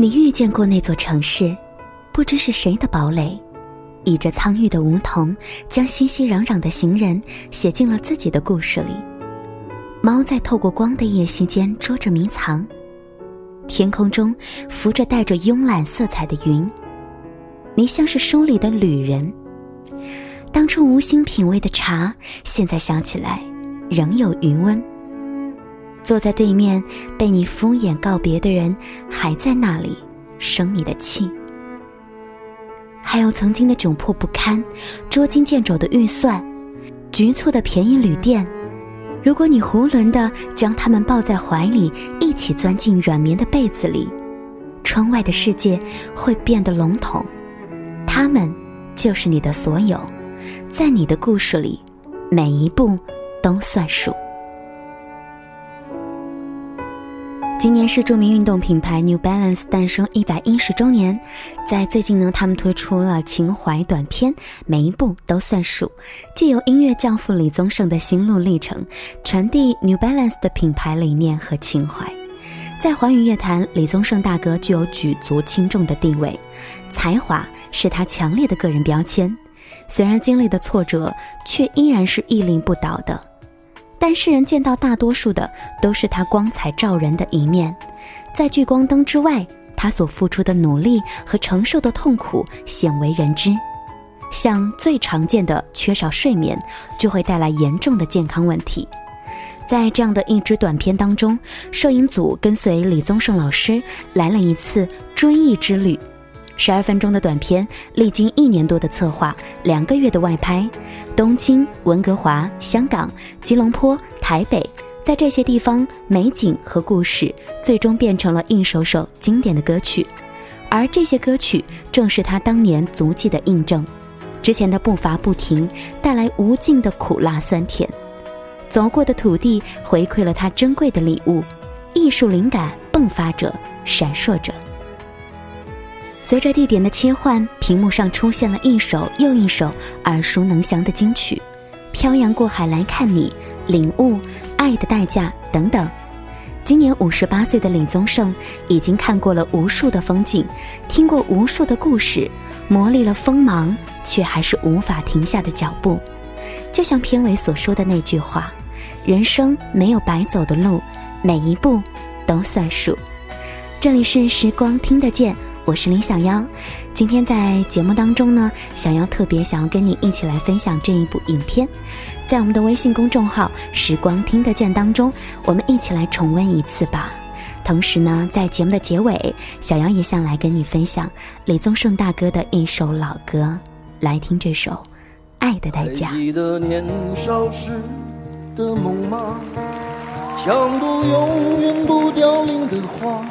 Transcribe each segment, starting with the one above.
你遇见过那座城市，不知是谁的堡垒，倚着苍郁的梧桐，将熙熙攘攘的行人写进了自己的故事里。猫在透过光的夜隙间捉着迷藏，天空中浮着带着慵懒色彩的云。你像是书里的旅人，当初无心品味的茶，现在想起来仍有余温。坐在对面被你敷衍告别的人，还在那里生你的气。还有曾经的窘迫不堪、捉襟见肘的预算、局促的便宜旅店。如果你囫囵的将他们抱在怀里，一起钻进软绵的被子里，窗外的世界会变得笼统。他们就是你的所有，在你的故事里，每一步都算数。今年是著名运动品牌 New Balance 诞生一百一十周年，在最近呢，他们推出了情怀短片，每一步都算数，借由音乐教父李宗盛的心路历程，传递 New Balance 的品牌理念和情怀。在华语乐坛，李宗盛大哥具有举足轻重的地位，才华是他强烈的个人标签。虽然经历的挫折，却依然是屹立不倒的。但世人见到大多数的都是他光彩照人的一面，在聚光灯之外，他所付出的努力和承受的痛苦鲜为人知。像最常见的缺少睡眠，就会带来严重的健康问题。在这样的一支短片当中，摄影组跟随李宗盛老师来了一次追忆之旅。十二分钟的短片，历经一年多的策划，两个月的外拍，东京、温哥华、香港、吉隆坡、台北，在这些地方，美景和故事最终变成了一首首经典的歌曲，而这些歌曲正是他当年足迹的印证。之前的步伐不停，带来无尽的苦辣酸甜，走过的土地回馈了他珍贵的礼物，艺术灵感迸发着，闪烁着。随着地点的切换，屏幕上出现了一首又一首耳熟能详的金曲，《漂洋过海来看你》《领悟》《爱的代价》等等。今年五十八岁的李宗盛已经看过了无数的风景，听过无数的故事，磨砺了锋芒，却还是无法停下的脚步。就像片尾所说的那句话：“人生没有白走的路，每一步都算数。”这里是时光听得见。我是林小妖，今天在节目当中呢，小妖特别想要跟你一起来分享这一部影片，在我们的微信公众号“时光听得见”当中，我们一起来重温一次吧。同时呢，在节目的结尾，小妖也想来跟你分享李宗盛大哥的一首老歌，来听这首《爱的代价》。记得年少时的梦吗？像朵永远不凋零的花。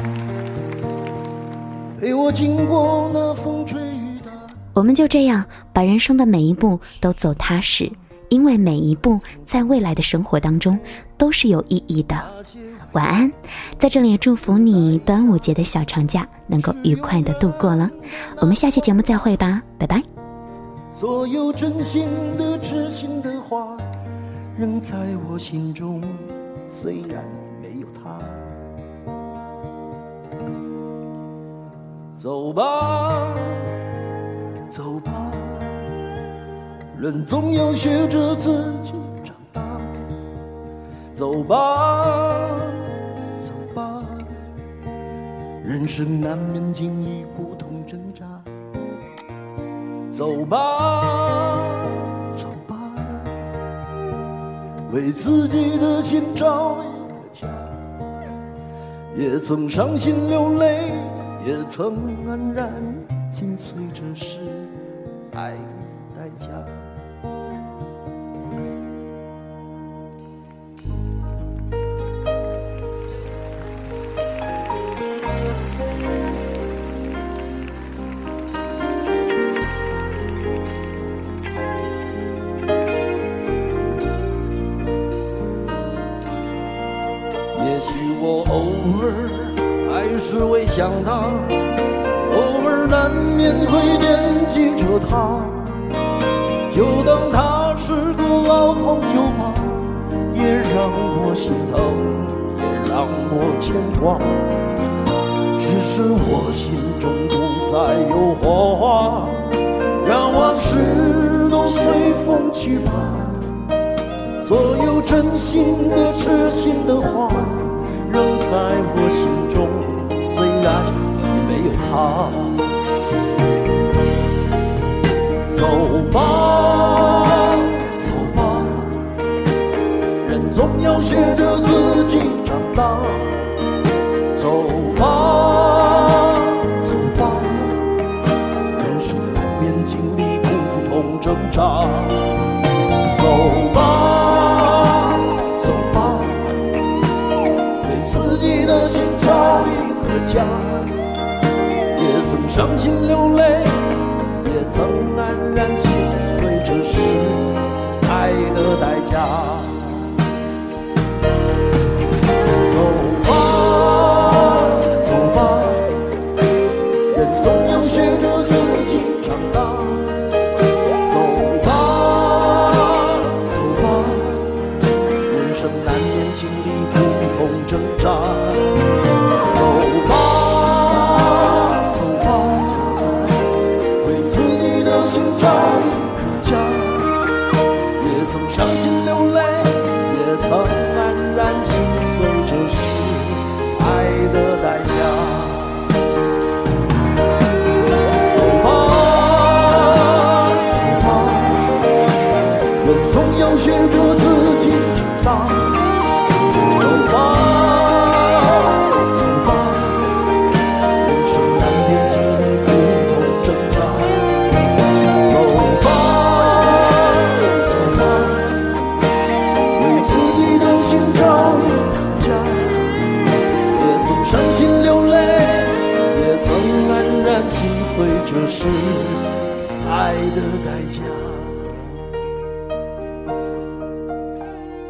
陪我经过那风吹雨打。我们就这样把人生的每一步都走踏实，因为每一步在未来的生活当中都是有意义的。晚安，在这里也祝福你端午节的小长假能够愉快的度过了。我们下期节目再会吧，拜拜。所有真心的、痴心的话，仍在我心中，虽然。走吧，走吧，人总要学着自己长大。走吧，走吧，人生难免经历苦痛挣扎。走吧，走吧，为自己的心找一个家。也曾伤心流泪。也曾黯然心碎，这是爱的代价。也许我偶尔。还是会想他偶尔难免会惦记着他就当他是个老朋友吧也让我心疼也让我牵挂只是我心中不再有火花让往事都随风去吧所有真心的痴心的话仍在我心中依然没有他。走吧，走吧，人总要学着自己长大。一个家也曾伤心这是爱的代价。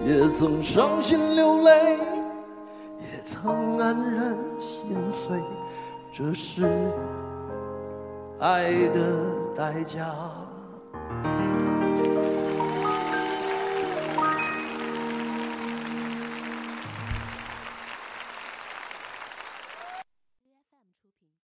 也曾伤心流泪也曾黯然心碎这是爱的代价。